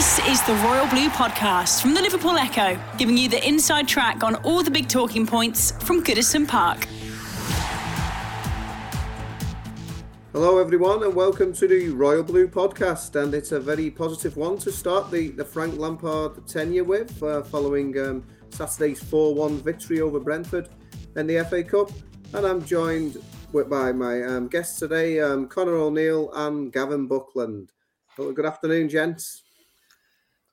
This is the Royal Blue Podcast from the Liverpool Echo, giving you the inside track on all the big talking points from Goodison Park. Hello, everyone, and welcome to the Royal Blue podcast. And it's a very positive one to start the, the Frank Lampard tenure with, uh, following um, Saturday's 4 1 victory over Brentford in the FA Cup. And I'm joined by my um, guests today, um, Connor O'Neill and Gavin Buckland. Hello, good afternoon, gents.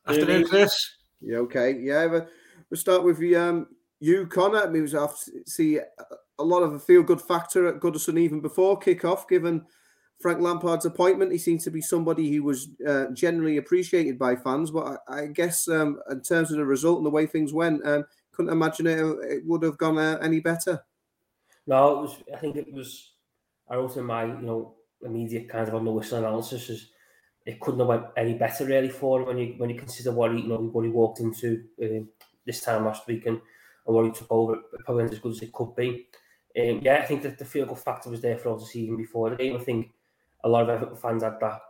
Afternoon, Chris. Yeah, okay. Yeah, we'll start with um, you, Connor. I mean, we have see a lot of a feel good factor at Goodison even before kickoff, given Frank Lampard's appointment. He seemed to be somebody who was uh, generally appreciated by fans. But I, I guess um, in terms of the result and the way things went, um, couldn't imagine it, it would have gone uh, any better. No, it was. I think it was. I wrote in my you know immediate kind of on the whistle analysis is it couldn't have went any better really for him when you when you consider what he you know what he walked into um, this time last week and, and what he took over. Probably as good as it could be. Um, yeah, I think that the feel good factor was there for all the season before the game. I think a lot of Everton fans had that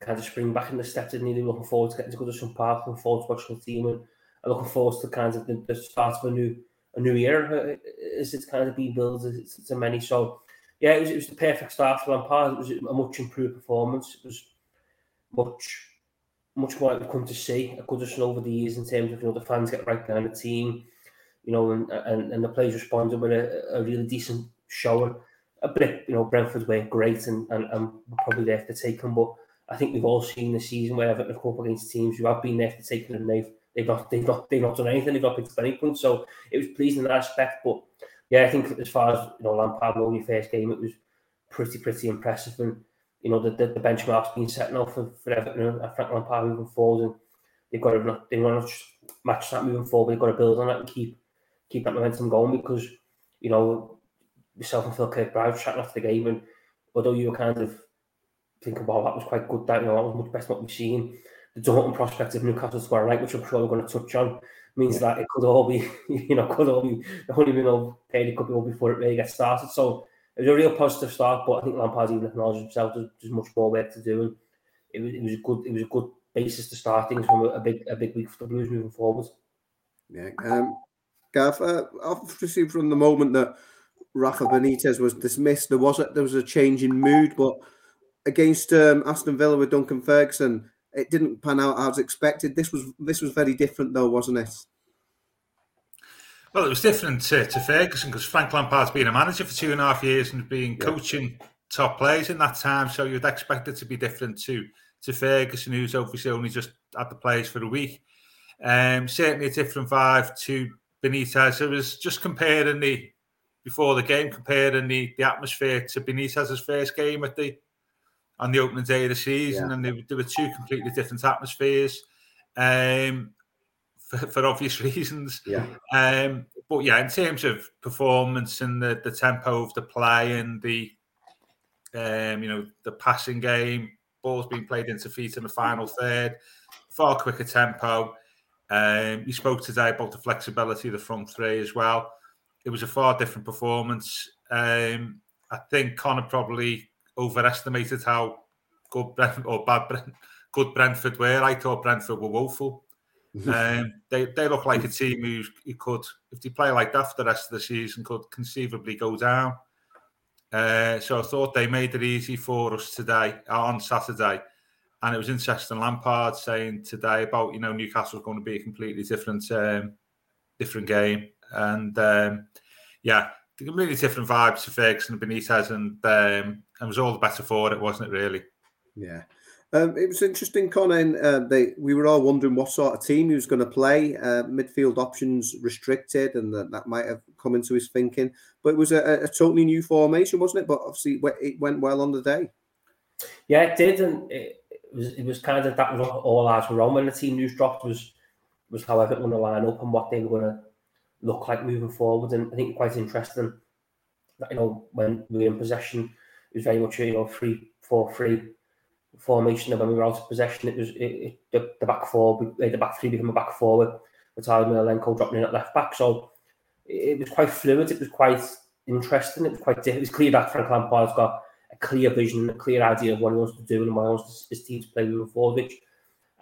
kind of spring back in the steps, and they looking forward to getting to Goodison Park, looking forward to watching the team, and, and looking forward to kind of the, the start of a new a new era uh, as it's kind of being built to many. So yeah, it was, it was the perfect start for Lampard. It was a much improved performance. It was much much more I've come to see at Goodison over the years in terms of you know the fans get right behind the team, you know, and and, and the players responded with a, a really decent show. A bit, you know, Brentford were great and, and, and probably there to take them, but I think we've all seen the season where Everton have come up against teams who have been there to take them and they've they've not they've not they've not done anything, they've not been to any points. So it was pleasing in that aspect. But yeah, I think as far as you know, Lampard won your first game, it was pretty pretty impressive, and you know the the, the benchmark's been set now for for Everton and Frank Lampard moving forward, and they've got to they want to match that moving forward. They've got to build on it and keep keep that momentum going because you know yourself and Phil Kirkbride chatting after the game, and although you were kind of thinking, well, that was quite good, that you know that was much best what we've seen the daunting prospect of Newcastle square right, which I'm sure we're going to touch on, means yeah. that it could all be, you know, could all be only been all paid, it could be all before it really gets started. So it was a real positive start, but I think Lampard even acknowledged himself there's, there's much more work to do, and it was, it was a good it was a good basis to start things from a, a big a big week for the Blues moving forward. Yeah, um, Gav, uh, obviously from the moment that Rafa Benitez was dismissed, there was a, there was a change in mood, but against um, Aston Villa with Duncan Ferguson, it didn't pan out as expected. This was this was very different, though, wasn't it? Well, it was different to, to Ferguson because Frank Lampard's been a manager for two and a half years and been yeah. coaching top players in that time. So you'd expect it to be different to to Ferguson, who's obviously only just had the players for a week. Um, certainly a different vibe to Benitez. It was just comparing the before the game, comparing the, the atmosphere to Benitez's first game at the on the opening day of the season, yeah. and they, there were two completely different atmospheres, um, for, for obvious reasons. Yeah. Um, but yeah, in terms of performance and the, the tempo of the play and the, um, you know, the passing game, balls being played into feet in the final third, far quicker tempo. Um, you spoke today about the flexibility of the front three as well. It was a far different performance. Um, I think Connor probably overestimated how good Brent or bad Brent, good Brentford were. I thought Brentford were woeful. Um, they they look like a team who, who could, if they play like that for the rest of the season, could conceivably go down. Uh, so I thought they made it easy for us today uh, on Saturday, and it was interesting. Lampard saying today about you know Newcastle's going to be a completely different um, different game, and um, yeah, completely different vibes to Ferguson and Benitez, and um, it was all the better for it, wasn't it? Really? Yeah. Um, it was interesting, Colin. Uh, they we were all wondering what sort of team he was going to play. Uh, midfield options restricted, and that, that might have come into his thinking. But it was a, a totally new formation, wasn't it? But obviously, it went well on the day. Yeah, it did, and it, was it was kind of that was all eyes were on when the team news dropped was was how everything going to line up and what they were going to look like moving forward. And I think quite interesting that you know when we were in possession, it was very much you know three four three formation. And when we were out of possession, it was it, it, the, the back four, eh, the back three became a back forward. With Tyler Mykolenko dropping in at left back, so it, it was quite fluid. It was quite interesting. It was quite. It was clear that Frank Lampard's got a clear vision, a clear idea of what he wants to do and what he wants his team to play moving forward, which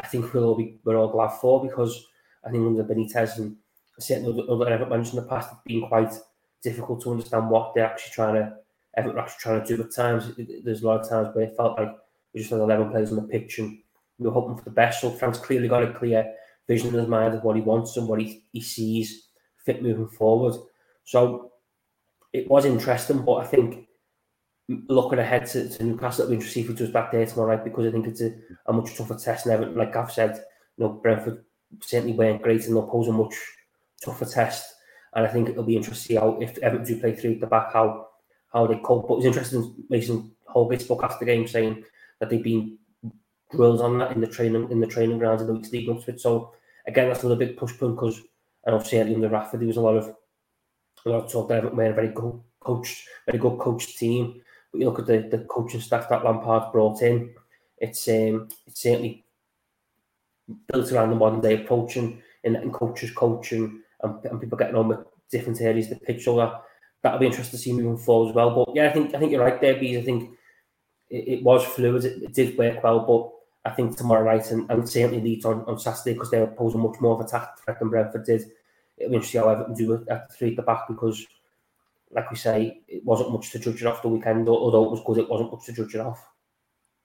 I think we'll all be we're all glad for because I think under Benitez and certainly other Everton managers in the past, it's been quite difficult to understand what they're actually trying to Everton actually trying to do at times. There's a lot of times where it felt like we just had 11 players on the pitch and we were hoping for the best. So Frank's clearly got a clear vision in his mind of what he wants and what he, he sees fit moving forward. So it was interesting, but I think looking ahead to, to Newcastle, it'll be interesting if he does back there tomorrow night because I think it's a, a much tougher test. Everton, like I've said, you know, Brentford certainly weren't great and they'll pose a much tougher test. And I think it'll be interesting to see how if Everton do play three at the back, how how they cope. But it was interesting Mason Holgate spoke after the game saying that they've been drilled on that in the training in the training grounds in the weeks leading up to it. So again, that's another big push point because know certainly under Rafa there was a lot of a lot of talk that Everton were a very good coached, very good coached team. But you look at the, the coaching staff that Lampard brought in, it's um it's certainly built around the modern day approaching and, and coaches coaching and, and people getting on with different areas of the pitch. So that that'll be interesting to see moving forward as well. But yeah, I think I think you're right there, because I think it, it was fluid. It, it, did work well, but I think tomorrow night and, and certainly Leeds on, on Saturday because they're posing much more of a attack threat than Brentford did. It'll be interesting how Everton do at the three at the back because, like we say, it wasn't much to judge it off the weekend. Although it was good, it wasn't much to judge it off.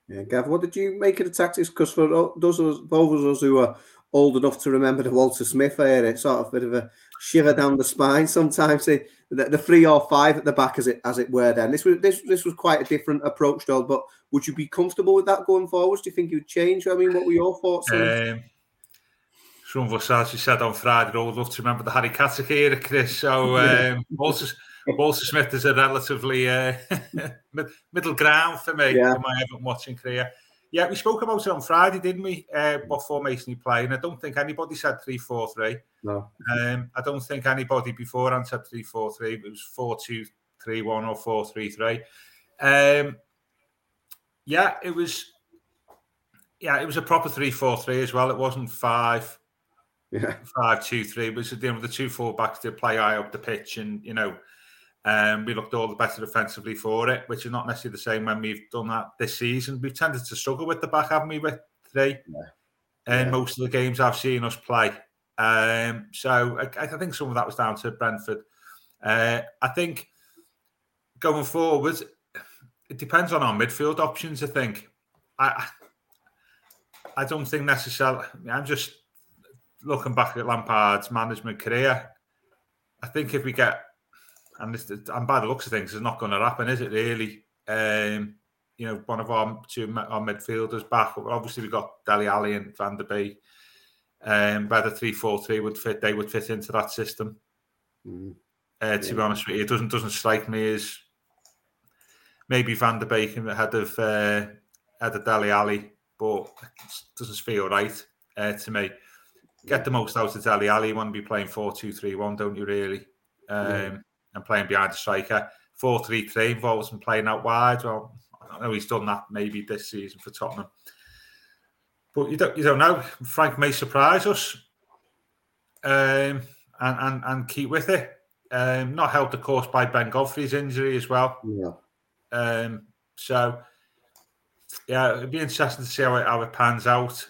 Yeah, Gav, what did you make of the tactics? Because for those of us, both of us who are old enough to remember the Walter Smith era, it's sort of a bit of a shiver down the spine sometimes. The, the, three or five at the back, as it as it were. Then this was this this was quite a different approach, though. But would you be comfortable with that going forwards? Do you think you'd change? I mean, what were your thoughts? Um, some of us, as you said on Friday, would love to remember the Harry Catterick era, Chris. So um, Walter, Walter Smith is a relatively uh, middle ground for me yeah. in my Everton watching career. Yeah, we spoke about it on Friday, didn't we? Uh, what formation he playing? I don't think anybody said three four three. No. Um, I don't think anybody beforehand said three four three. It was four two three one or four three three. Um, yeah, it was. Yeah, it was a proper three four three as well. It wasn't five. Yeah. Five two three. It was you know the two full backs to play high up the pitch and you know um, we looked all the better defensively for it, which is not necessarily the same when we've done that this season. We've tended to struggle with the back, haven't we, with three? Yeah. And yeah. most of the games I've seen us play. Um, so I, I, think some of that was down to Brentford. Uh, I think going forward, it depends on our midfield options. I think I I don't think necessarily. I'm just looking back at Lampard's management career. I think if we get and this, and by the looks of things, it's not going to happen, is it? Really, um, you know, one of our two our midfielders back. Obviously, we've got Dele Alli and Van de Beek. Um, whether three four three would fit, they would fit into that system. Mm. Uh, to yeah. be honest with you, it doesn't doesn't strike me as maybe Van de Beek ahead of uh, head of Dele Alli, but it doesn't feel right uh, to me. Get the most out of Dele Alli. You want to be playing four two three one, don't you? Really? Um, yeah and playing behind the striker. 4 3 3 involves him playing out wide. Well, I don't know he's done that maybe this season for Tottenham. But you don't, you don't know. Frank may surprise us um, and, and, and keep with it. Um, not helped, of course, by Ben Godfrey's injury as well. Yeah. Um, so, yeah, it'd be interesting to see how it, how it pans out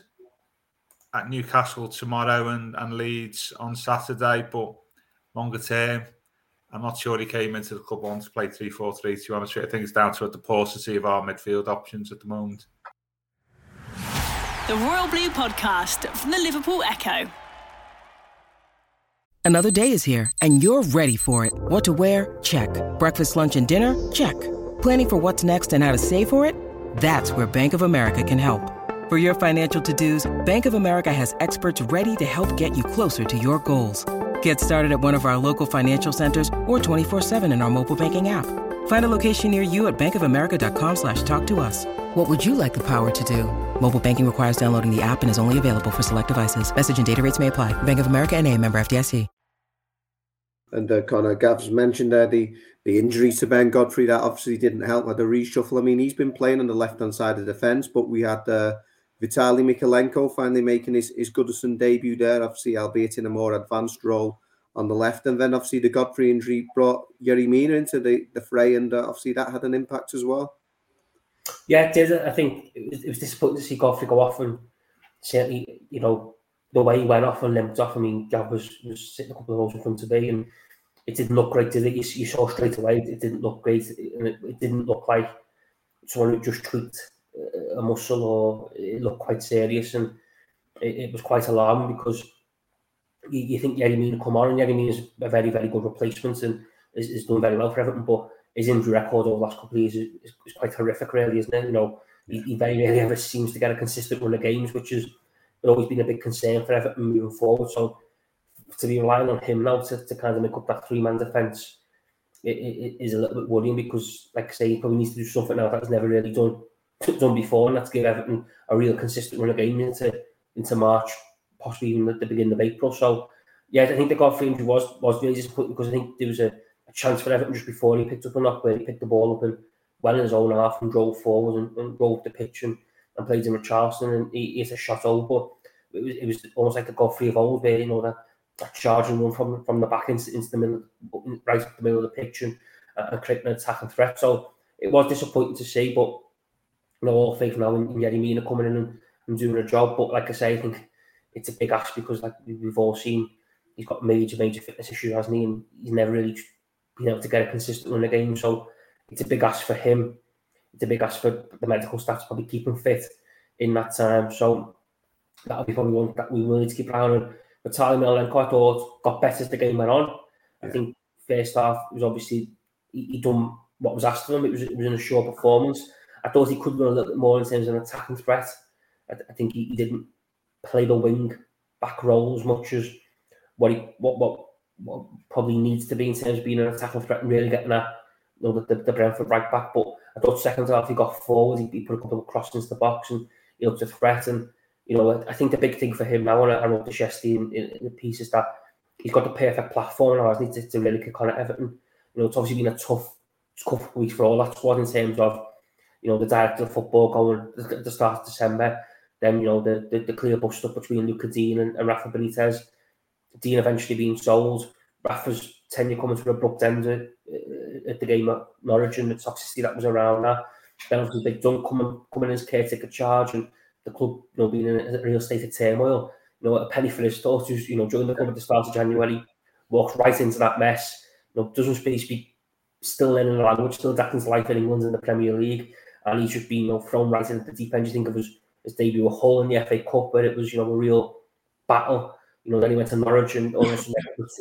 at Newcastle tomorrow and, and Leeds on Saturday. But longer term, I'm not sure he came into the club on to play 3 4 3, to be honest. I think it's down to the paucity of our midfield options at the moment. The Royal Blue Podcast from the Liverpool Echo. Another day is here, and you're ready for it. What to wear? Check. Breakfast, lunch, and dinner? Check. Planning for what's next and how to save for it? That's where Bank of America can help. For your financial to dos, Bank of America has experts ready to help get you closer to your goals. Get started at one of our local financial centers or 24-7 in our mobile banking app. Find a location near you at bankofamerica.com slash talk to us. What would you like the power to do? Mobile banking requires downloading the app and is only available for select devices. Message and data rates may apply. Bank of America and a member FDIC. And uh, Connor Gav's mentioned there the, the injury to Ben Godfrey that obviously didn't help with the reshuffle. I mean, he's been playing on the left hand side of the defence, but we had uh, Vitaly Mykolenko finally making his, his Goodison debut there, obviously, albeit in a more advanced role on the left. And then obviously the Godfrey injury brought Yerry Mina into the, the fray, and uh, obviously that had an impact as well. Yeah, it did. I think it was, it was disappointing to see Godfrey go off, and certainly, you know, the way he went off and limped off. I mean, Gav was, was sitting a couple of rows in front of me, and it didn't look great, did it? You, you saw straight away it didn't look great, and it, it didn't look like someone who just tweaked a muscle or it looked quite serious, and it, it was quite alarming because you, you think Yerry Mina come on, and Yerry Mina is a very, very good replacement and is, is doing very well for Everton, but his injury record over the last couple of years is, is, is quite horrific, really, isn't it? You know, he, he, very rarely ever seems to get a consistent run of games, which has always been a big concern for Everton moving forward. So to be relying on him now to, to kind of make up that three man defence it, it, it is a little bit worrying because, like I say, he probably needs to do something now that's never really done done before, and that's give Everton a real consistent run of game into into March, possibly even at the beginning of April. So, yeah, I think the Godfrey injury was was really disappointing because I think there was a, a chance for Everton just before he picked up a knock where he picked the ball up and went in his own half and drove forward and, and drove the pitch and, and played in with Richarlison and he, he hit a shot over. It was, it was almost like the Godfrey of old, where you know that, that charging one from from the back into, into the middle, right up the middle of the pitch and, uh, and creating an attacking threat. So it was disappointing to see, but you know, all faith now in, in Yerry Mina coming in and, and doing a job. But like I say, I think it's a big ask because like we've all seen, he's got major, major fitness issues, hasn't he? And he's never really been able to get a consistent run of game. So it's a big ask for him. It's a big ask for the medical staff to probably keep him fit in that time. So that'll be probably one that we will need to keep an eye on. But Charlie Mykolenko, I thought, got better as the game went on. I think first half was obviously he, he done what was asked of him. It was it was in a short performance. I thought he could run a little bit more in terms of an attacking threat. I, I think he, he, didn't play the wing back role as much as what he what, what what probably needs to be in terms of being an attacking threat and really getting that you know the, the, the Brentford right back. But I thought second half he got forward, he, he put a couple of crosses into the box and he looked a threat. And you know I, think the big thing for him now, and I, wrote the Shesty in, in, in, the piece is that he's got the perfect platform now, hasn't he, to, to really kick on at Everton. You know it's obviously been a tough tough week for all that squad in terms of you know, the director of football going at the start of December. Then, you know, the, the, the clear bust up between Lucas Digne and, and Rafa Benitez. Dean eventually being sold. Rafa's tenure coming to an abrupt end at, uh, at the game at Norwich and the toxicity that was around that. Then Big Dunk coming, coming as caretaker charge and the club, you know, being in a real state of turmoil. You know, a penny for his thoughts, you know, during the club at the start of January, walks right into that mess. You know, doesn't speak, still learning the language, still adapting to life in England in the Premier League and he's just been you know, thrown right into the deep end. You think of his, his debut a Hull in the FA Cup, where it was you know a real battle. You know, then he went to Norwich and almost two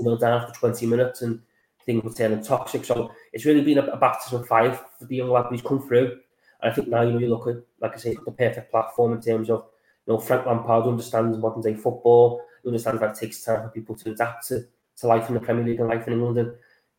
0 down after 20 minutes, and things were turning toxic. So it's really been a, a baptism of fire for the young lad who's come through. And I think now you know you look at like I say the perfect platform in terms of you know Frank Lampard understands modern day football, he understands that it takes time for people to adapt to, to life in the Premier League and life in England. And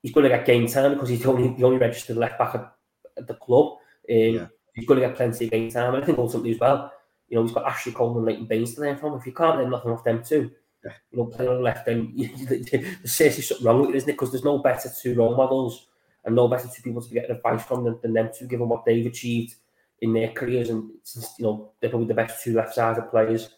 he's going to get game time because he's the only the only registered left back at, at the club. Um, yeah he's going to get plenty of game time. And I think ultimately as well, you know, he's got Ashley Cole and Leighton Baines to learn from. If you can't learn nothing off them too, yeah. you know, playing on the left, then there's seriously something wrong with it, isn't it? Because there's no better two role models and no better two people to be getting advice from than, than them two, given what they've achieved in their careers. And since, you know, they're probably the best two left-sided players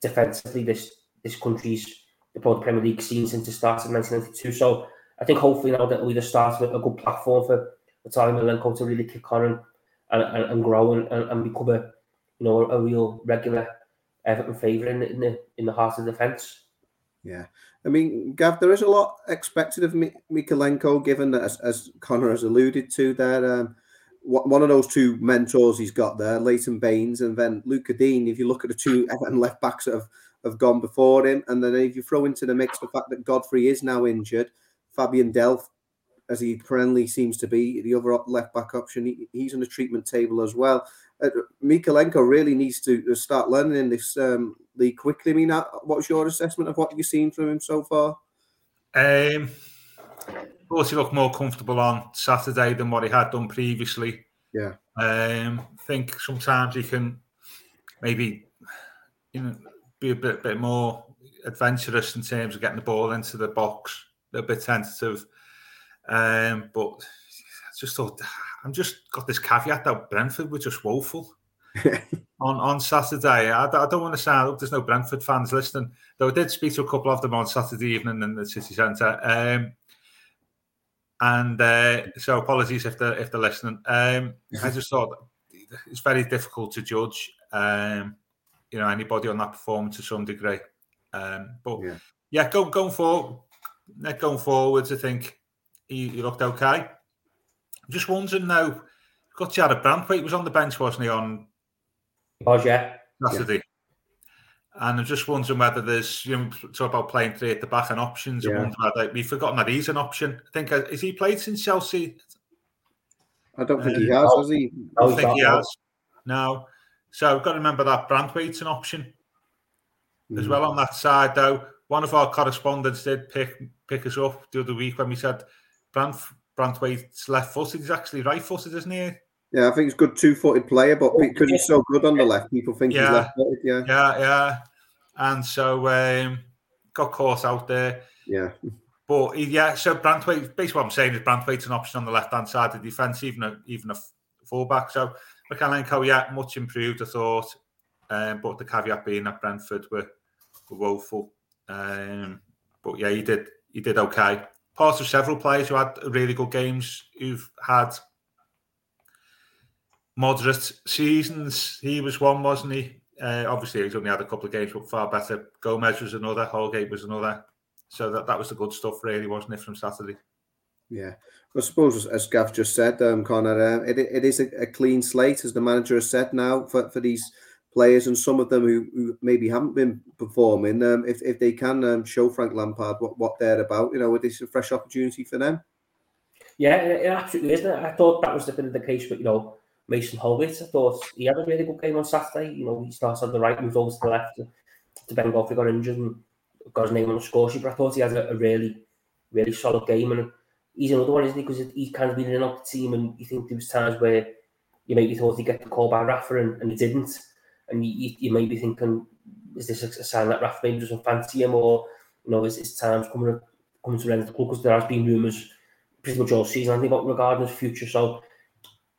defensively this this country's the Premier League scene since it started in 1992. So I think hopefully now that we just started with a good platform for, Charlie Mykolenko to really kick on and and, and, and grow and, and become a you know a, real regular Everton favourite in, in the in the heart of the defence. Yeah, I mean, Gav, there is a lot expected of Mykolenko, given that, as, as Connor has alluded to, there, um, one of those two mentors he's got there, Leighton Baines, and then Lucas Digne. If you look at the two Everton left backs that have, have gone before him, and then if you throw into the mix the fact that Godfrey is now injured, Fabian Delph as he currently seems to be, the other left back option, he, he's on the treatment table as well. Uh, Mykolenko really needs to start learning in this um, league quickly. I mean, uh, what's your assessment of what you've seen from him so far? Um, of course, he looked more comfortable on Saturday than what he had done previously. Yeah. Um, I think sometimes he can maybe you know be a bit bit more adventurous in terms of getting the ball into the box, a bit tentative. Um, but I just thought I'm just got this caveat that Brentford were just woeful on on Saturday. I, I, don't want to sound up. There's no Brentford fans listening, though. I did speak to a couple of them on Saturday evening in the city centre. Um, and uh, so apologies if they're if they're listening. Um, I just thought it's very difficult to judge. Um, you know anybody on that performance to some degree. Um, but yeah, yeah go, going forward, going forwards, I think he, he looked okay. I'm just wondering now. Got Jarrad Branthwaite was on the bench, wasn't he? On was yeah. Saturday. Yeah. And I'm just wondering whether there's you know talk about playing three at the back and options. Yeah. whether we've forgotten that he's an option. I think has he played since Chelsea? I don't think he has. Has he? I don't think he has. No. So we've got to remember that Branthwaite's an option mm. as well on that side. Though one of our correspondents did pick pick us up the other week when we said Brant Branthwaite's left footed. He's actually right footed, isn't he? Yeah, I think he's a good two-footed player, but because he's so good on the left, people think yeah. he's left-footed. Yeah, yeah, yeah. And so um, got caught out there. Yeah. But yeah, so Branthwaite, basically what I'm saying is Branthwaite's an option on the left-hand side of the defence, even a, even a fullback. So Mykolenko, yeah, much improved, I thought. Um, but the caveat being that Brentford were, were woeful. Um, but yeah, he did he did okay. Part of several players who had really good games who've had moderate seasons. He was one, wasn't he? Uh, obviously, he's only had a couple of games, but far better. Gomez was another. Holgate was another. So that, that was the good stuff, really, wasn't it, from Saturday? Yeah. I suppose, as Gav just said, um, Connor, uh, it, it is a, a, clean slate, as the manager has said now, for, for these players and some of them who, who maybe haven't been performing. Um, if, if they can um, show Frank Lampard what, what they're about, you know, this is a fresh opportunity for them. Yeah, it absolutely isn't. I thought that was the bit of the case, but you know, Mason Holgate. I thought he had a really good game on Saturday. You know, he starts on the right, moves over to the left to, to Ben Godfrey got injured and got his name on the score sheet. But I thought he had a, a really, really solid game. And he's another one, isn't he? Because he's kind of been in and out the team, and you think there was times where you maybe thought he'd get the call by Rafa and, and he didn't. And you, you, you may be thinking, is this a, a sign that Rafa maybe doesn't fancy him, or you know, is, is times coming coming to the end of the club? Because there has been rumours pretty much all season, I think, about regarding his future. So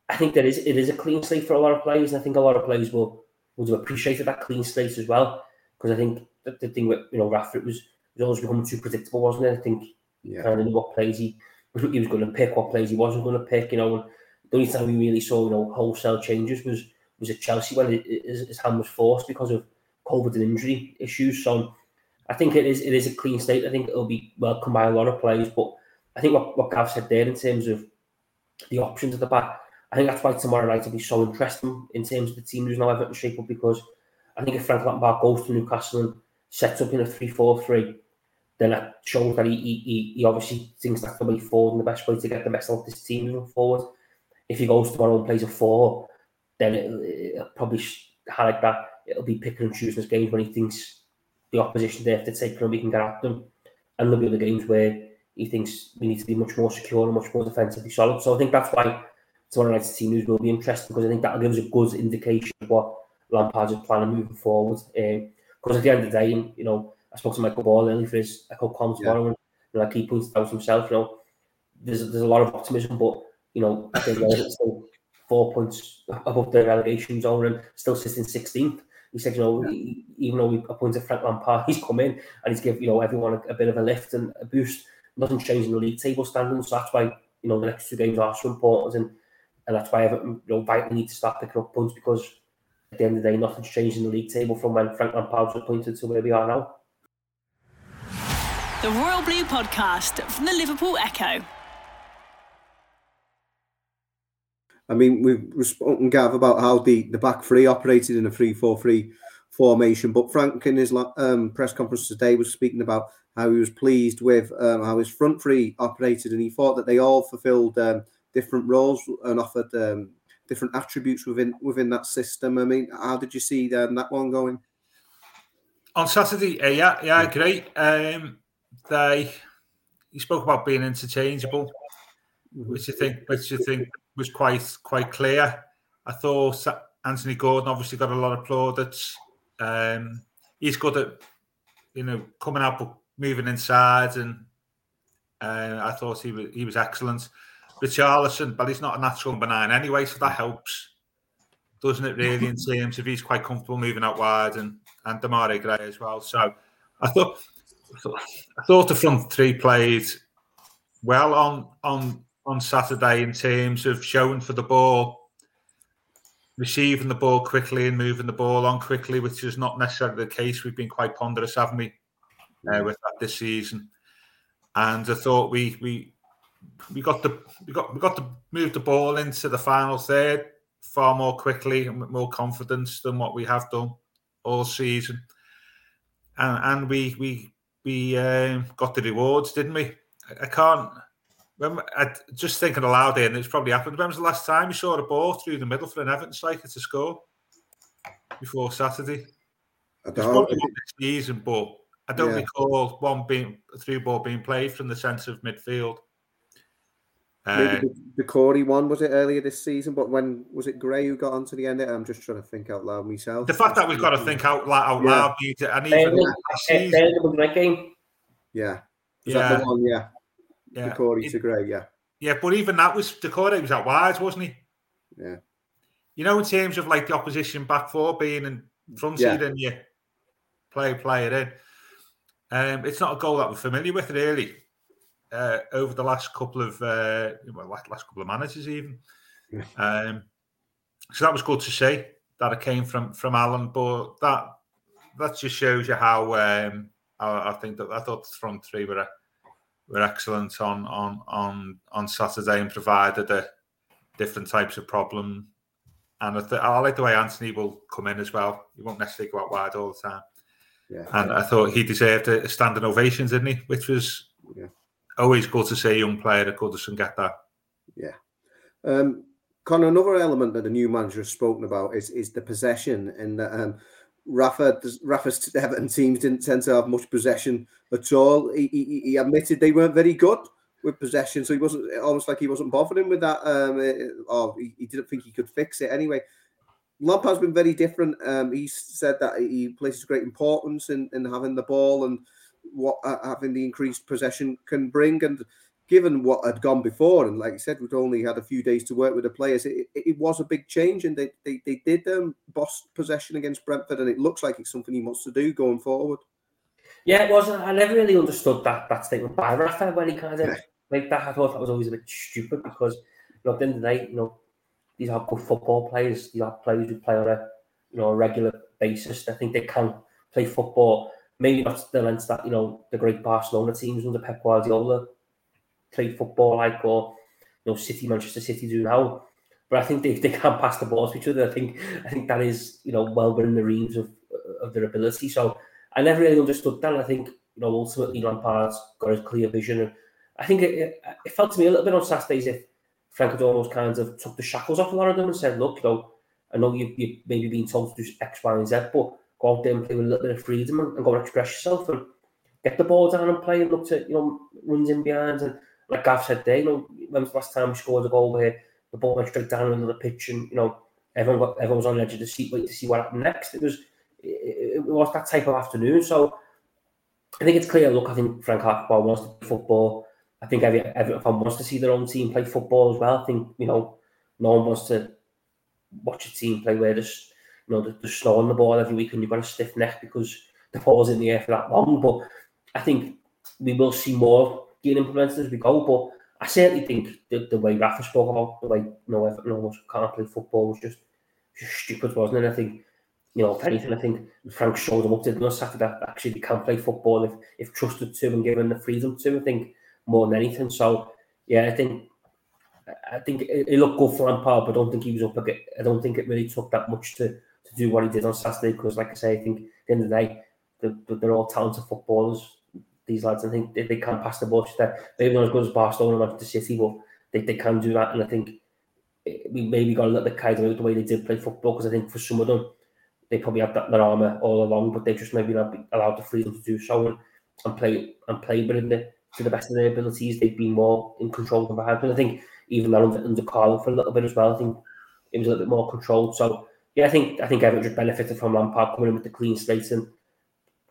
I think there is it is a clean slate for a lot of players, and I think a lot of players will would have appreciated that clean slate as well. Because I think the, the thing with you know Rafa it was it was always becoming too predictable, wasn't it? I think yeah. kind of knew what plays he he was going to pick, what plays he wasn't going to pick. You know, and the only time we really saw you know wholesale changes was was at Chelsea when it, his hand was forced because of COVID and injury issues. So I think it is it is a clean slate. I think it'll be welcomed by a lot of players. But I think what, what Gav said there in terms of the options at the back, I think that's why tomorrow night will be so interesting in terms of the team who's now Everton shape up because I think if Frank Lampard goes to Newcastle and sets up in a 3 4 3, then that shows that he, he, he obviously thinks that's the way forward and the best way to get the best out of this team moving forward. If he goes tomorrow and plays a 4, then it'll, it'll probably highlight that it'll be picking and choosing his games when he thinks the opposition they have to take from we can get at them. And there'll be other games where he thinks we need to be much more secure and much more defensively solid. So I think that's why tomorrow night's team news will be interesting because I think that'll give us a good indication of what Lampard is planning moving forward. Um, because at the end of the day, you know, I spoke to Michael Ball earlier for his Echo Com tomorrow, yeah. and you know, like he pointed out himself, you know, there's there's a lot of optimism, but you know, I think it's still four points above the relegation zone and still sits in 16th. He said, you know, yeah. even though we appointed Frank Lampard, he's come in and he's given you know everyone a, a, bit of a lift and a boost. Nothing changed in the league table standings, so that's why you know the next two games are so important and and that's why Everton you know, vitally need to start picking up points because at the end of the day, nothing's changed in the league table from when Frank Lampard was appointed to where we are now. The Royal Blue Podcast from the Liverpool Echo. I mean, we've spoken, Gav, about how the, the back three operated in a 3 4 3 formation, but Frank in his um, press conference today was speaking about how he was pleased with um, how his front three operated and he thought that they all fulfilled um, different roles and offered um, different attributes within within that system. I mean, how did you see um, that one going? On Saturday, uh, yeah, yeah, great. Um, they he spoke about being interchangeable, mm-hmm. which I think, which I think was quite quite clear. I thought Anthony Gordon obviously got a lot of plaudits. Um, he's good at you know coming out, moving inside, and uh, I thought he was he was excellent. Richarlison, but he's not a natural number nine anyway, so that helps, doesn't it? Really, in terms of he's quite comfortable moving out wide, and and Demarai Gray as well. So I thought I thought the front three played well on on on Saturday in terms of showing for the ball, receiving the ball quickly and moving the ball on quickly, which is not necessarily the case. We've been quite ponderous, haven't we, uh, with that this season? And I thought we we we got the we got we got to move the ball into the final third far more quickly and with more confidence than what we have done all season. And, and we we we um, got the rewards, didn't we? I, I can't. Remember, I, just thinking aloud here, and it's probably happened. When was the last time you saw a ball through the middle for an Everton striker to score before Saturday? I It's don't probably this season, but I don't Yeah. recall one being a through ball being played from the centre of midfield. Uh, Maybe the, the Corey one was it earlier this season, but when was it Gray who got onto the end? of it? I'm just trying to think out loud myself. the fact that we've got to think out, loud, out Yeah. loud, and even Burnley, last uh, season, Burnley was the game. Yeah, was yeah, that the one? Yeah, yeah, It- to Gray. Yeah, yeah, but even that was Dakota was out wide, wasn't he? yeah, You know, in terms of like the opposition back four being in front Yeah. and you play play it in. Um, it's not a goal that we're familiar with really. Uh, over the last couple of uh, well, last, couple of managers even. Yeah. Um, so that was good to see that it came from from Alan, but that that just shows you how um, I, I think that I thought the front three were were excellent on on on on Saturday and provided a different types of problem. And I, th- I like the way Anthony will come in as well. He won't necessarily go out wide all the time. yeah. And I thought he deserved a, standing ovation, didn't he? Which was Yeah. always good to see a young player at Goodison get that. Um, Connor, another element that the new manager has spoken about is is the possession, and that um, Rafa, Rafa's Everton teams didn't tend to have much possession at all. He, he, he admitted they weren't very good with possession, so he wasn't almost like he wasn't bothering with that, um, uh, or he, he didn't think he could fix it anyway. Lampard's been very different. Um, he said that he places great importance in, in having the ball and what uh, having the increased possession can bring. And given what had gone before, and like I said, we'd only had a few days to work with the players, it, it, it was a big change. And they, they, they did um, boss possession against Brentford, and it looks like it's something he wants to do going forward. Yeah, it was. I never really understood that that statement by Rafa when he kind of Yeah. like that. I thought that was always a bit stupid because you know, at the end of the day, you know, these are good football players. These are players who play on a you know a regular basis. I think they can play football. Maybe not the length that you know the great Barcelona teams under Pep Guardiola played football like, or you know, City, Manchester City do now. But I think they, they can pass the ball to each other. I think I think that is you know well within the range of of their ability. So I never really understood that. I think you know ultimately Lampard's got a clear vision, and I think it, it, felt to me a little bit on Saturdays if Frank had kind of took the shackles off a lot of them and said, "Look, you know, I know you you maybe been told to do X, Y, and Z, but go out there and play with a little bit of freedom and, and go and express yourself and get the ball down and play and look to you know runs in behind and like Gav said there, you know, when was the last time we scored a goal where the ball went straight down into the pitch and you know everyone got everyone was on the edge of the seat waiting to see what happened next. It was it, it was that type of afternoon. So I think it's clear. Look, I think Frank Hartwell wants to play football. I think every everyone wants to see their own team play football as well. I think you know no one wants to watch a team play where there's you know they're, they're the ball every week and you've got a stiff neck because the ball's in the air for that long. But I think we will see more being implemented as we go. But I certainly think the, the way Rafa spoke about the way you know Everton almost can't play football was just just stupid, wasn't it? I think you know, if anything, I think Frank showed them up to on Saturday that actually they can play football if, if trusted to and given the freedom to. I think more than anything. So yeah, I think I think it, looked good for Lampard, but I don't think he was up. I don't think it really took that much to, to do what he did on Saturday. Because, like I say, I think at the end of the day, they're, they're all talented footballers. These lads, I think they, they can pass the ball. That maybe not as good as Barcelona Manchester City, but they, they can do that. And I think we maybe got a little bit carried away with the way they did play football. Because I think for some of them, they probably had that their armour all along, but they just maybe not allowed the freedom to do so and, and play and play within the to the best of their abilities. They've been more in control the hand. And I think even that under, under Carlo for a little bit as well, I think it was a little bit more controlled. So yeah, I think I think Everton just benefited from Lampard coming in with the clean slate and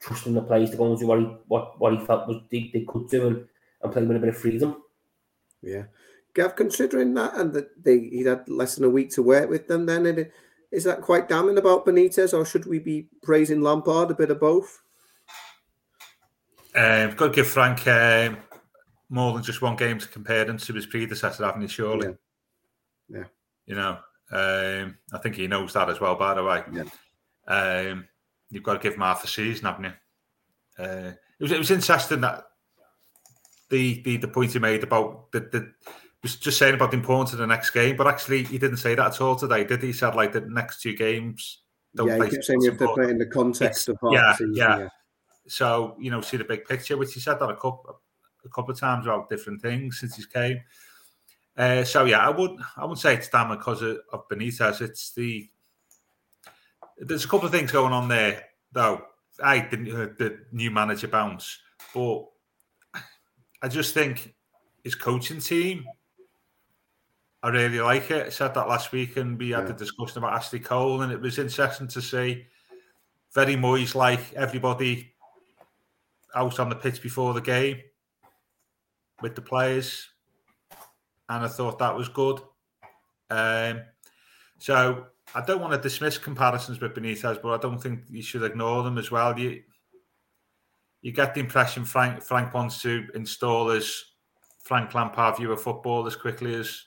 trusting the players to go and do what he what, what he felt was they, they could do and, and play with a bit of freedom. Yeah. Gav, considering that and that they he had less than a week to work with them, then it, is that quite damning about Benitez, or should we be praising Lampard a bit of both? Um, got to give Frank um, more than just one game to compare him to his predecessor, haven't you? Surely, yeah. yeah. You know, um, I think he knows that as well. By the way, yeah. Um, you've got to give him half a season, haven't you? Uh, it was it was interesting that the the, the point he made about the, the was just saying about the importance of the next game, but actually he didn't say that at all today, did he? He said like the next two games. Don't yeah, he kept saying you have to play in the context of yeah, season, yeah, yeah. So you know, see the big picture, which he said that a couple a couple of times about different things since he came. Uh, so yeah, I would I wouldn't say it's damn because of, of Benitez. It's the there's a couple of things going on there though. I didn't uh, the new manager bounce, but I just think his coaching team I really like it. I said that last week, and we had yeah. the discussion about Ashley Cole, and it was interesting to see very Moyes like everybody out on the pitch before the game with the players, and I thought that was good. Um, so I don't want to dismiss comparisons with Benitez, but I don't think you should ignore them as well. You you get the impression Frank Frank wants to install his Frank Lampard view of football as quickly as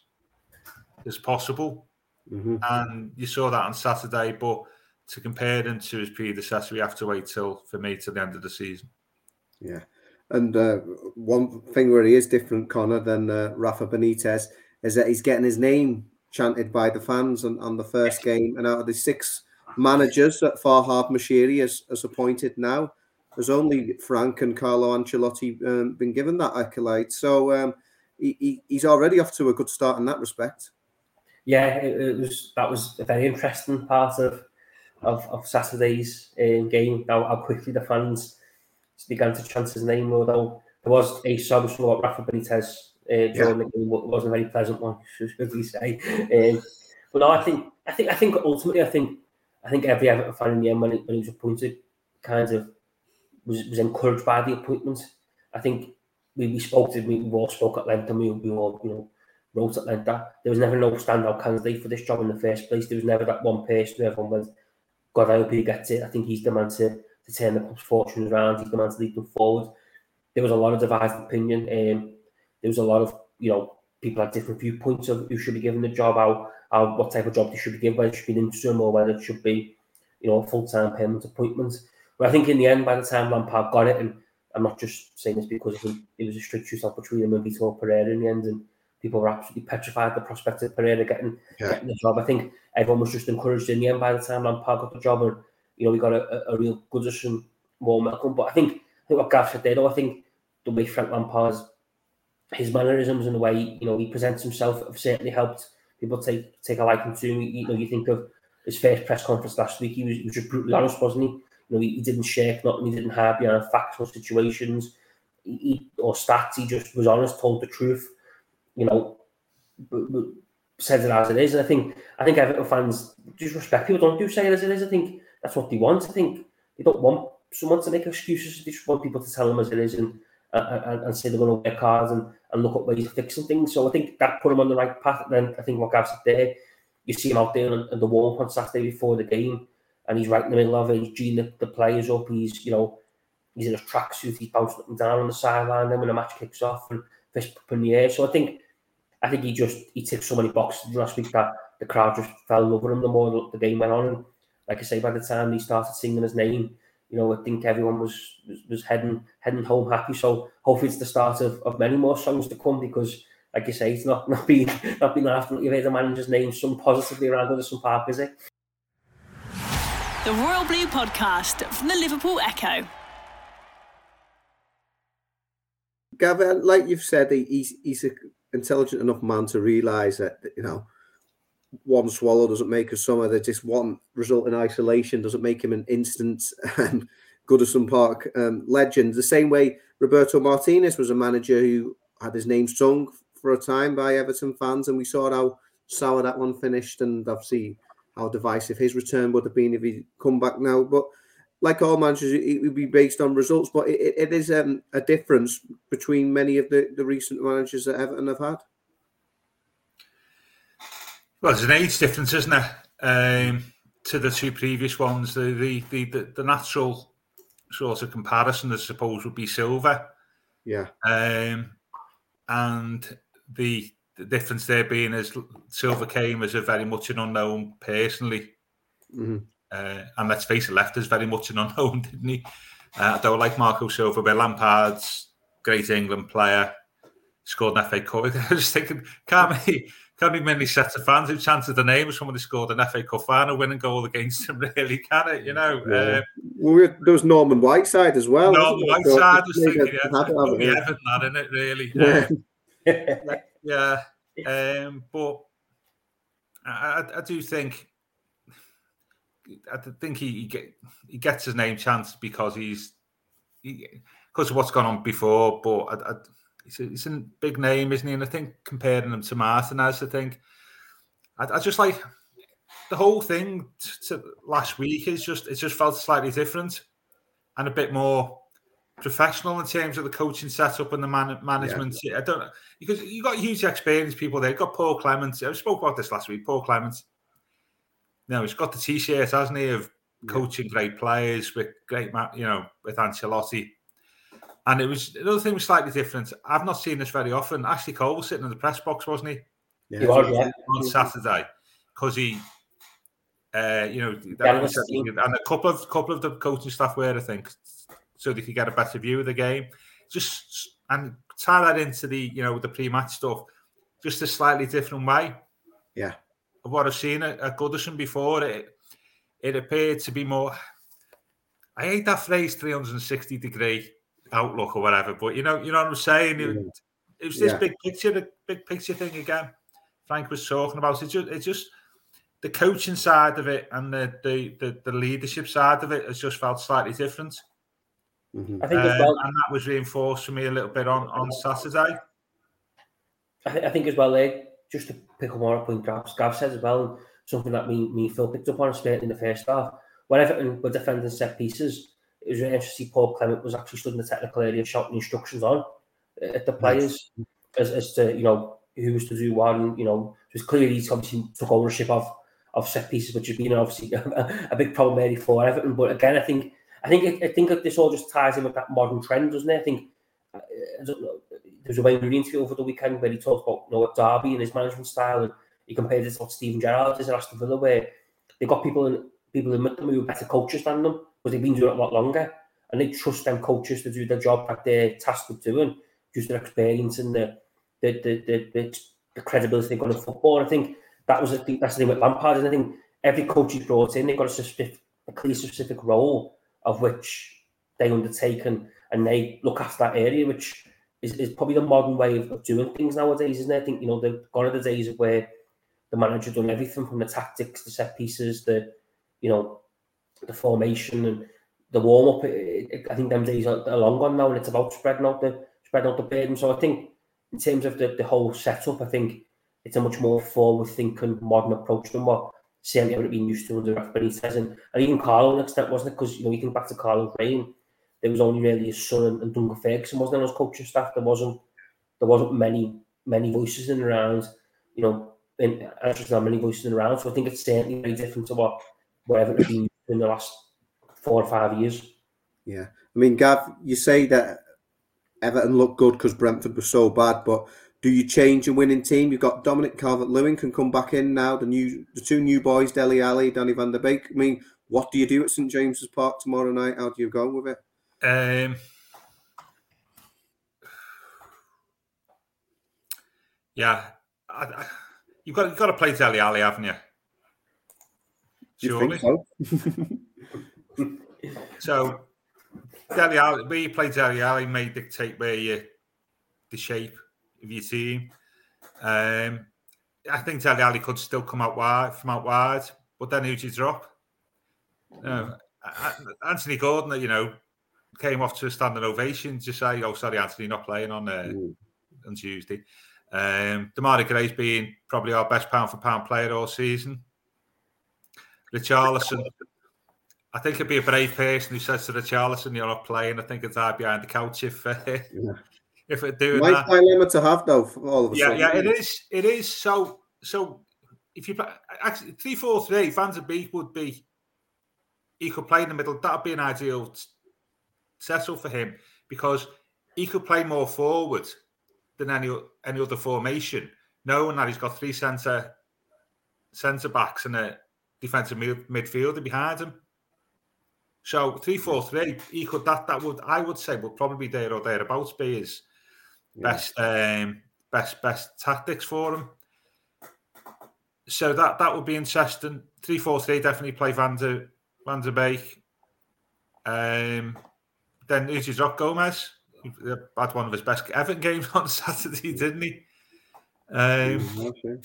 as possible. Mm-hmm. And you saw that on Saturday, but to compare him to his predecessor, we have to wait till, for me, till the end of the season. Yeah. And uh, one thing where he is different, Connor, than uh, Rafa Benitez is that he's getting his name chanted by the fans on, on the first game. And out of the six managers that Farhad Moshiri has, has appointed now, there's only Frank and Carlo Ancelotti um, been given that accolade. So um, he, he, he's already off to a good start in that respect yeah, it, it, was that was a very interesting part of of, of Saturday's um, game. How, how quickly the fans began to chant his name, although there was a sob about Rafa Benitez uh, during yeah. the game. It wasn't a very pleasant one, should we say? Um, but no, I think I think I think ultimately, I think I think every Everton fan in the end when, it, when he was appointed, kind of was was encouraged by the appointment. I think we, we spoke to we all spoke at length and we, we all you know wrote it like that. There was never no standout candidate for this job in the first place. There was never that one person who everyone went, God, I hope he gets it. I think he's the man to, to turn the club's fortunes around. He's the man to lead them forward. There was a lot of divided opinion. Um, there was a lot of, you know, people had different viewpoints of who should be given the job, how, how what type of job they should be given, whether it should be an interim or whether it should be, you know, a full-time permanent appointment. But I think in the end, by the time Lampard got it, and I'm not just saying this because it was a strict choose between him and Vitor Pereira in the end, and people were absolutely petrified at the prospect of Pereira getting yeah. getting the job. I think everyone was just encouraged in the end by the time Lampard got the job, and you know we got a, a real Goodison warm welcome. But I think I think what Gav said there, though, I think the way Frank Lampard's his mannerisms and the way you know he presents himself have certainly helped people take take a liking to him. You know, you think of his first press conference last week; he was, he was just brutally honest, wasn't he? You know, he, he didn't shake nothing, he didn't hide behind factual situations he, or stats. He just was honest, told the truth you know, but said it as it is. And I think I think Everton fans just respect people. Don't do say it as it is. I think that's what they want. I think they don't want someone to make excuses. They just want people to tell them as it is and Uh, uh, and, and say they're going to work hard and, and look at ways of fixing things. So I think that put him on the right path. And then I think what Gav said there, you see him out there in, the warm on Saturday before the game, and he's right in the middle of it. He's geeing the, the players up. He's you know he's in a tracksuit. He's bouncing up and down on the sideline. Then when the match kicks off and fist up in the air. So I think I think he just he ticked so many boxes last week that the crowd just fell over him the more the game went on. And like I say, by the time he started singing his name, you know, I think everyone was was, was heading heading home happy. So hopefully it's the start of, of many more songs to come because like you say, it's not not been not been after you've heard the manager's name some positively around Goodison Park, is it? The Royal Blue Podcast from the Liverpool Echo. Gavin, like you've said, he's he's a intelligent enough man to realise that you know one swallow doesn't make a summer. That just one result in isolation doesn't make him an instant um, Goodison Park um, legend. The same way Roberto Martinez was a manager who had his name sung for a time by Everton fans, and we saw how sour that one finished. And obviously, how divisive his return would have been if he'd come back now. But like all managers, it would be based on results. But it, it is um, a difference between many of the, the recent managers that Everton have had. Well, there's an age difference, isn't there, um, to the two previous ones? The, the the, the the natural sort of comparison, I suppose, would be Silva. Yeah. Um, and the the difference there being is Silva came as a very much an unknown personally. Mm-hmm. Uh, and let's face it, left us very much an unknown, didn't he? Uh, I don't like Marco Silva, but Lampard's great England player, scored an FA Cup. I was thinking, can't be, can't be many sets of fans who chanted the name of someone who scored an FA Cup final winning goal against him, really, can it? You know? Yeah. Um, well, there was Norman Whiteside as well. Norman Whiteside was thinking, yeah, yeah. That, isn't it, really? Yeah. Um, yeah. Um, but I, I, do think I think he, he, get, he gets his name chance because he's he, because of what's gone on before. But I, I, he's, a, he's a big name, isn't he? And I think comparing him to Martinez, I think I, I just like the whole thing to, to last week is just it just felt slightly different and a bit more professional in terms of the coaching setup and the man, management. Yeah. I don't know because you got huge experienced people there. You've got Paul Clement. I spoke about this last week. Paul Clement. No, he's got the t-shirt, hasn't he, of coaching yeah. great players with great, you know, with Ancelotti. And it was another thing was slightly different. I've not seen this very often. Ashley Cole was sitting in the press box, wasn't he? Yeah, he was, yeah. on Saturday because he, uh, you know, and a couple of couple of the coaching staff were, I think, so they could get a better view of the game. Just and tie that into the you know the pre-match stuff, just a slightly different way. Yeah, of what I've seen at, at Goodison before, it it appeared to be more. I hate that phrase, three hundred and sixty degree outlook or whatever, but you know, you know what I'm saying. It, it was this yeah. big picture, the big picture thing again. Frank was talking about it. Just, it just the coaching side of it and the, the the, the leadership side of it has just felt slightly different. Mm-hmm. I think um, well, and that was reinforced for me a little bit on on Saturday. I, th- I think as well, eh, just to pick up more up point Gav, Gav said as well, something that me, me Phil picked up on, especially in the first half. When Everton were defending set pieces, it was really interesting to see Paul Clement was actually stood in the technical area shouting instructions on uh, at the players as, as to you know who was to do what. And, you know, it was clearly he's obviously took ownership of of set pieces, which has been obviously a, a big problem maybe for Everton. But again, I think I think I think this all just ties in with that modern trend, doesn't it? I think uh, I don't know. There's a Wayne Rooney interview over the weekend where he talked about you know Derby and his management style, and he compared it to what Steven Gerrard is at Aston Villa, where they got people in people in with them who are better coaches than them because they've been doing it a lot longer, and they trust them coaches to do the job that they're tasked with doing, just their experience and the the the the, the, the credibility they've got in football. I think that was I think that's the thing with Lampard, and I think every coach he's brought in, they've got a specific, a clear specific role of which they undertake and, and they look after that area, which is, is probably the modern way of, of doing things nowadays, isn't it? I think, you know, the gone are the days where the manager done everything from the tactics, the set pieces, the, you know, the formation and the warm up. I think them days are, long gone now, and it's about spreading out the spreading out the burden. So I think in terms of the, the whole setup, I think it's a much more forward thinking, modern approach than what certainly haven't been used to under Benitez and, and even Carlo to an extent, wasn't it? Because you know, you think back to Carlo's reign, there was only really his son and, and Duncan Ferguson wasn't on his coaching staff. There wasn't there wasn't many many voices in around, you know, in actually not many voices in around. So I think it's certainly very different to what whatever it's been in the last four or five years. Yeah, I mean, Gav, you say that Everton looked good because Brentford was so bad, but do you change a winning team? You've got Dominic Calvert Lewin can come back in now. The new, the two new boys, Dele Alli, Donny Van de Beek. I mean, what do you do at St James's Park tomorrow night? How do you go with it? Um, yeah, I, I, you've got you've got to play Dele Alli, haven't you? Surely. So, so Dele Alli, where you play Dele Alli may dictate where you the shape of your team. Um, I think Dele Alli could still come out wide from out wide, but then who'd you drop? Anthony Gordon, you know, came off to a standing ovation to say, "Oh, sorry, Anthony, not playing on uh, on Tuesday." Um, Demarai Gray's been probably our best pound for pound player all season. Richarlison. I think it'd be a brave person who says to Richarlison, "You're not playing." I think it's hard behind the couch if uh, yeah. if it doing Nice that. dilemma to have though. All of a Yeah, sudden. yeah, it is. It is. So, so if you play- actually three four three, Van de Beek would be. He could play in the middle. That'd be an ideal settle for him because he could play more forward than any any other formation, knowing that he's got three centre centre backs and a defensive mid, midfielder behind him. So three four three, he could that that would I would say would probably be there or thereabouts be his best um best best tactics for him. So that that would be interesting. Three four three definitely play Van de Van de Beek. Um, then who's your drop Gomez? He had one of his best Everton games on Saturday, didn't he? Um, okay.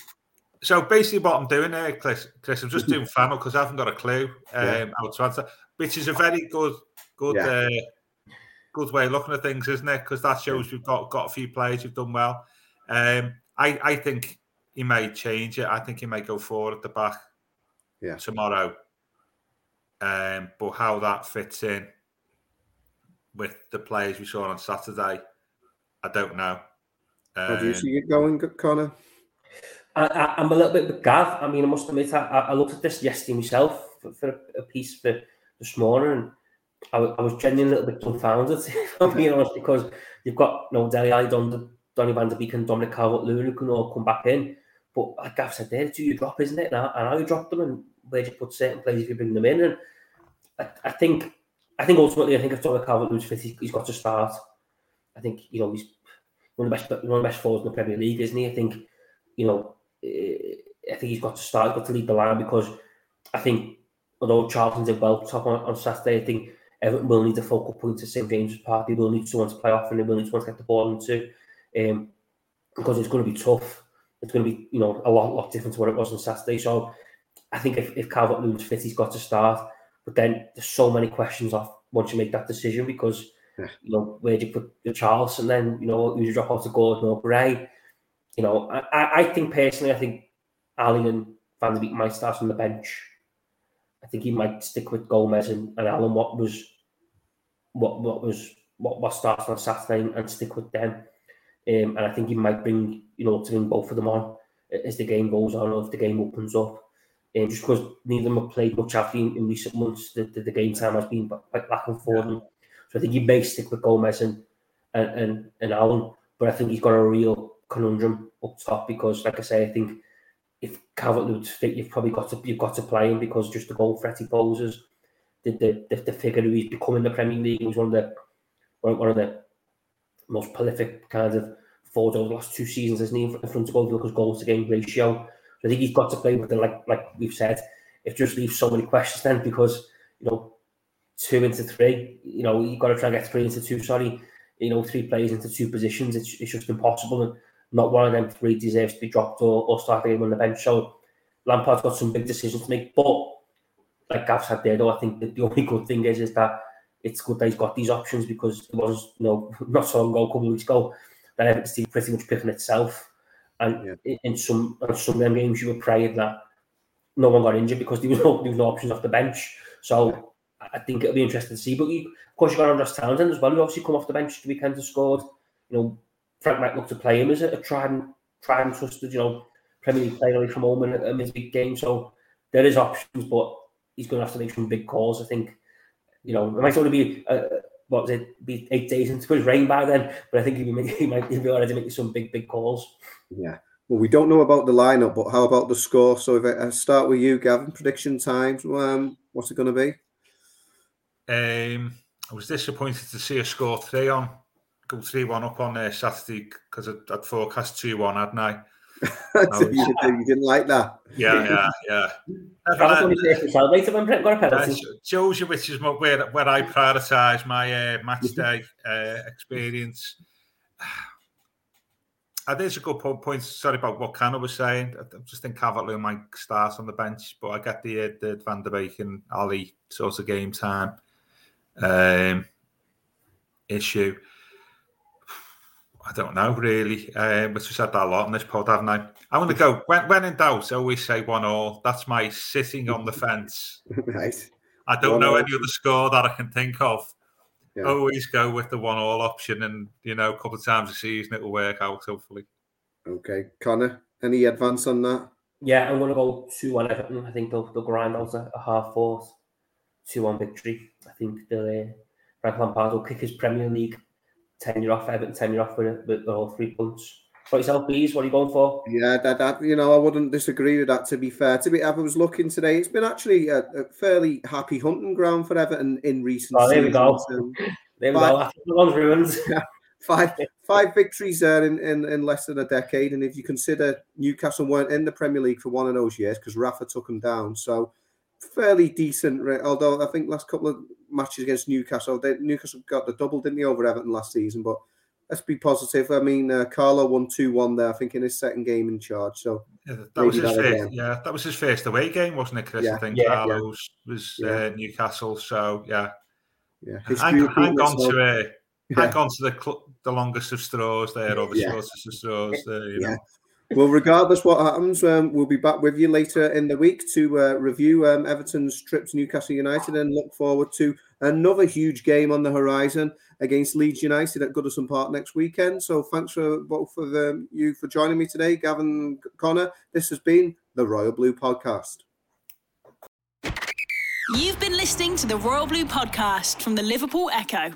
So basically, what I'm doing there, Chris, Chris I'm just doing final because I haven't got a clue um, Yeah. how to answer, which is a very good, good, Yeah. uh, good way of looking at things, isn't it? Because that shows we've got got a few players who've done well. Um, I I think he may change it. I think he may go forward at the back Yeah. tomorrow. Um, but how that fits in with the players we saw on Saturday, I don't know. How do you Um, see it going, Connor? I, I'm a little bit with Gav. I mean, I must admit, I, I looked at this yesterday myself for, for a, piece for this morning, and I, I was genuinely a little bit dumbfounded, if I'm being honest, because you've got know, Dele Alli, Don, Donny van de Beek, and Dominic Calvert-Lewin who can all come back in. But like Gav said, there, you drop, isn't it? And how you drop them, and where do you put certain players if you bring them in? And I, I think, I think ultimately, I think if Dominic Calvert-Lewin's fit, he's, he's got to start. I think you know he's one of the best, one of the best forwards in the Premier League, isn't he? I think, you know, I think he's got to start, he's got to lead the line because I think although Charlton did well top on, on Saturday, I think Everton will need a focal point to St James's Park. They will need someone to play off and they will need someone to get the ball into um, because it's going to be tough. It's going to be, you know, a lot, lot different to what it was on Saturday. So I think if, if Calvert Lewin's fit, he's got to start. But then there's so many questions off once you make that decision because Yeah. you know, where do you put the Charles and then, you know, you drop off to Gordon or Gray? You know, I, I- think personally, I think Alli and Van de Beek might start on the bench. I think he might stick with Gomez and, and Allan, what was what what was what what starts on Saturday and, stick with them. Um, and I think he might bring, you know, to bring both of them on as the game goes on or if the game opens up. Um, just because neither of them have played much after in, in recent months, the, the, the game time has been quite and for them. So I think he may stick with Gomez and and, and, and Allan, but I think he's got a real conundrum up top because, like I say, I think if Calvert Lewin's fit, you've probably got to you've got to play him because just the goal threat he poses, the the, the, the figure who he's become in the Premier League, he was one of the one of the most prolific kind of forwards over the last two seasons, isn't he? In front of goal, his goals to game ratio. So I think he's got to play with it, like like we've said. It just leaves so many questions then because you know two into three, you know you've got to try and get three into two. Sorry, you know three players into two positions. It's, it's just impossible, and not one of them three deserves to be dropped or, or start the game on the bench. So Lampard's got some big decisions to make, but like Gav said there, though, I think that the only good thing is is that it's good that he's got these options because it was you know not so long ago, a couple of weeks ago, that Everton's team pretty much picking itself. And in, in some in some of them games, you were praying that no one got injured because there was no, there was no options off the bench. So I think it'll be interesting to see. But you, of course, you got Andros Townsend as well, who obviously come off the bench the weekend and scored. You know, Frank might look to play him as a, a tried and tried and trusted, you know, Premier League player away from home in a, a midweek game. So there is options, but he's going to have to make some big calls. I think. You know, it might only be uh, what was it, be eight days into his reign by then, but I think he, make, he might he'll be already making some big, big calls. Yeah. Well, we don't know about the lineup, but how about the score? So if I I start with you, Gavin, prediction times. Um, what's it going to be? Um, I was disappointed to see a score three on, go three one up on uh, Saturday because I'd, I'd forecast two one, hadn't I? you, didn't, you didn't like that. Yeah, yeah, yeah. That was only first when Brent got a penalty. Uh, Joseph, which is mo- where where I prioritise my uh, match day uh, experience. Uh, there's a good po- point. Sorry about what Connor was saying. I I just think Calvert-Lewin might start on the bench, but I get the uh, the Van de Beek and Alli sort of game time um, issue. I don't know really. Uh, but we said that a lot in this pod, haven't I? I'm going to go when, when in doubt. Always say one all. That's my sitting on the fence. right. I don't One know all. any other score that I can think of. Yeah. Always go with the one all option, and you know, a couple of times a season it will work out. Hopefully, Okay, Connor, any advance on that? Yeah, I'm going to go 2 1 Everton. I think they'll, they'll grind out a, a half force 2 1 victory. I think they'll, uh, Frank Lampard will kick his Premier League tenure off, Everton tenure off with, with all three points. What yourself, please? What are you going for? Yeah, that, that you know, I wouldn't disagree with that. To be fair, to be, I was looking today. It's been actually a, a fairly happy hunting ground for Everton in recent. Oh, there we go. There we Right. go. After the one's ruined. five five victories there in, in, in less than a decade. And if you consider Newcastle weren't in the Premier League for one of those years because Rafa took them down, so fairly decent. Although I think last couple of matches against Newcastle, they, Newcastle got the double, didn't they, over Everton last season? But let's be positive. I mean, uh, Carlo won two one there. I think in his second game in charge. So yeah, that was his that first. again. Yeah, that was his first away game, wasn't it, Chris? Yeah. I think Yeah, yeah. Carlos was Yeah. uh, Newcastle. So yeah, yeah, hang, hang on itself. to uh, Yeah. hang on to the cl- the longest of straws there, or the Yeah. shortest of straws there. You know. Well, regardless what happens, um, we'll be back with you later in the week to uh, review um, Everton's trip to Newcastle United and look forward to another huge game on the horizon against Leeds United at Goodison Park next weekend. So thanks for both of you for joining me today, Gavin, Connor. This has been the Royal Blue Podcast. You've been listening to the Royal Blue podcast from the Liverpool Echo.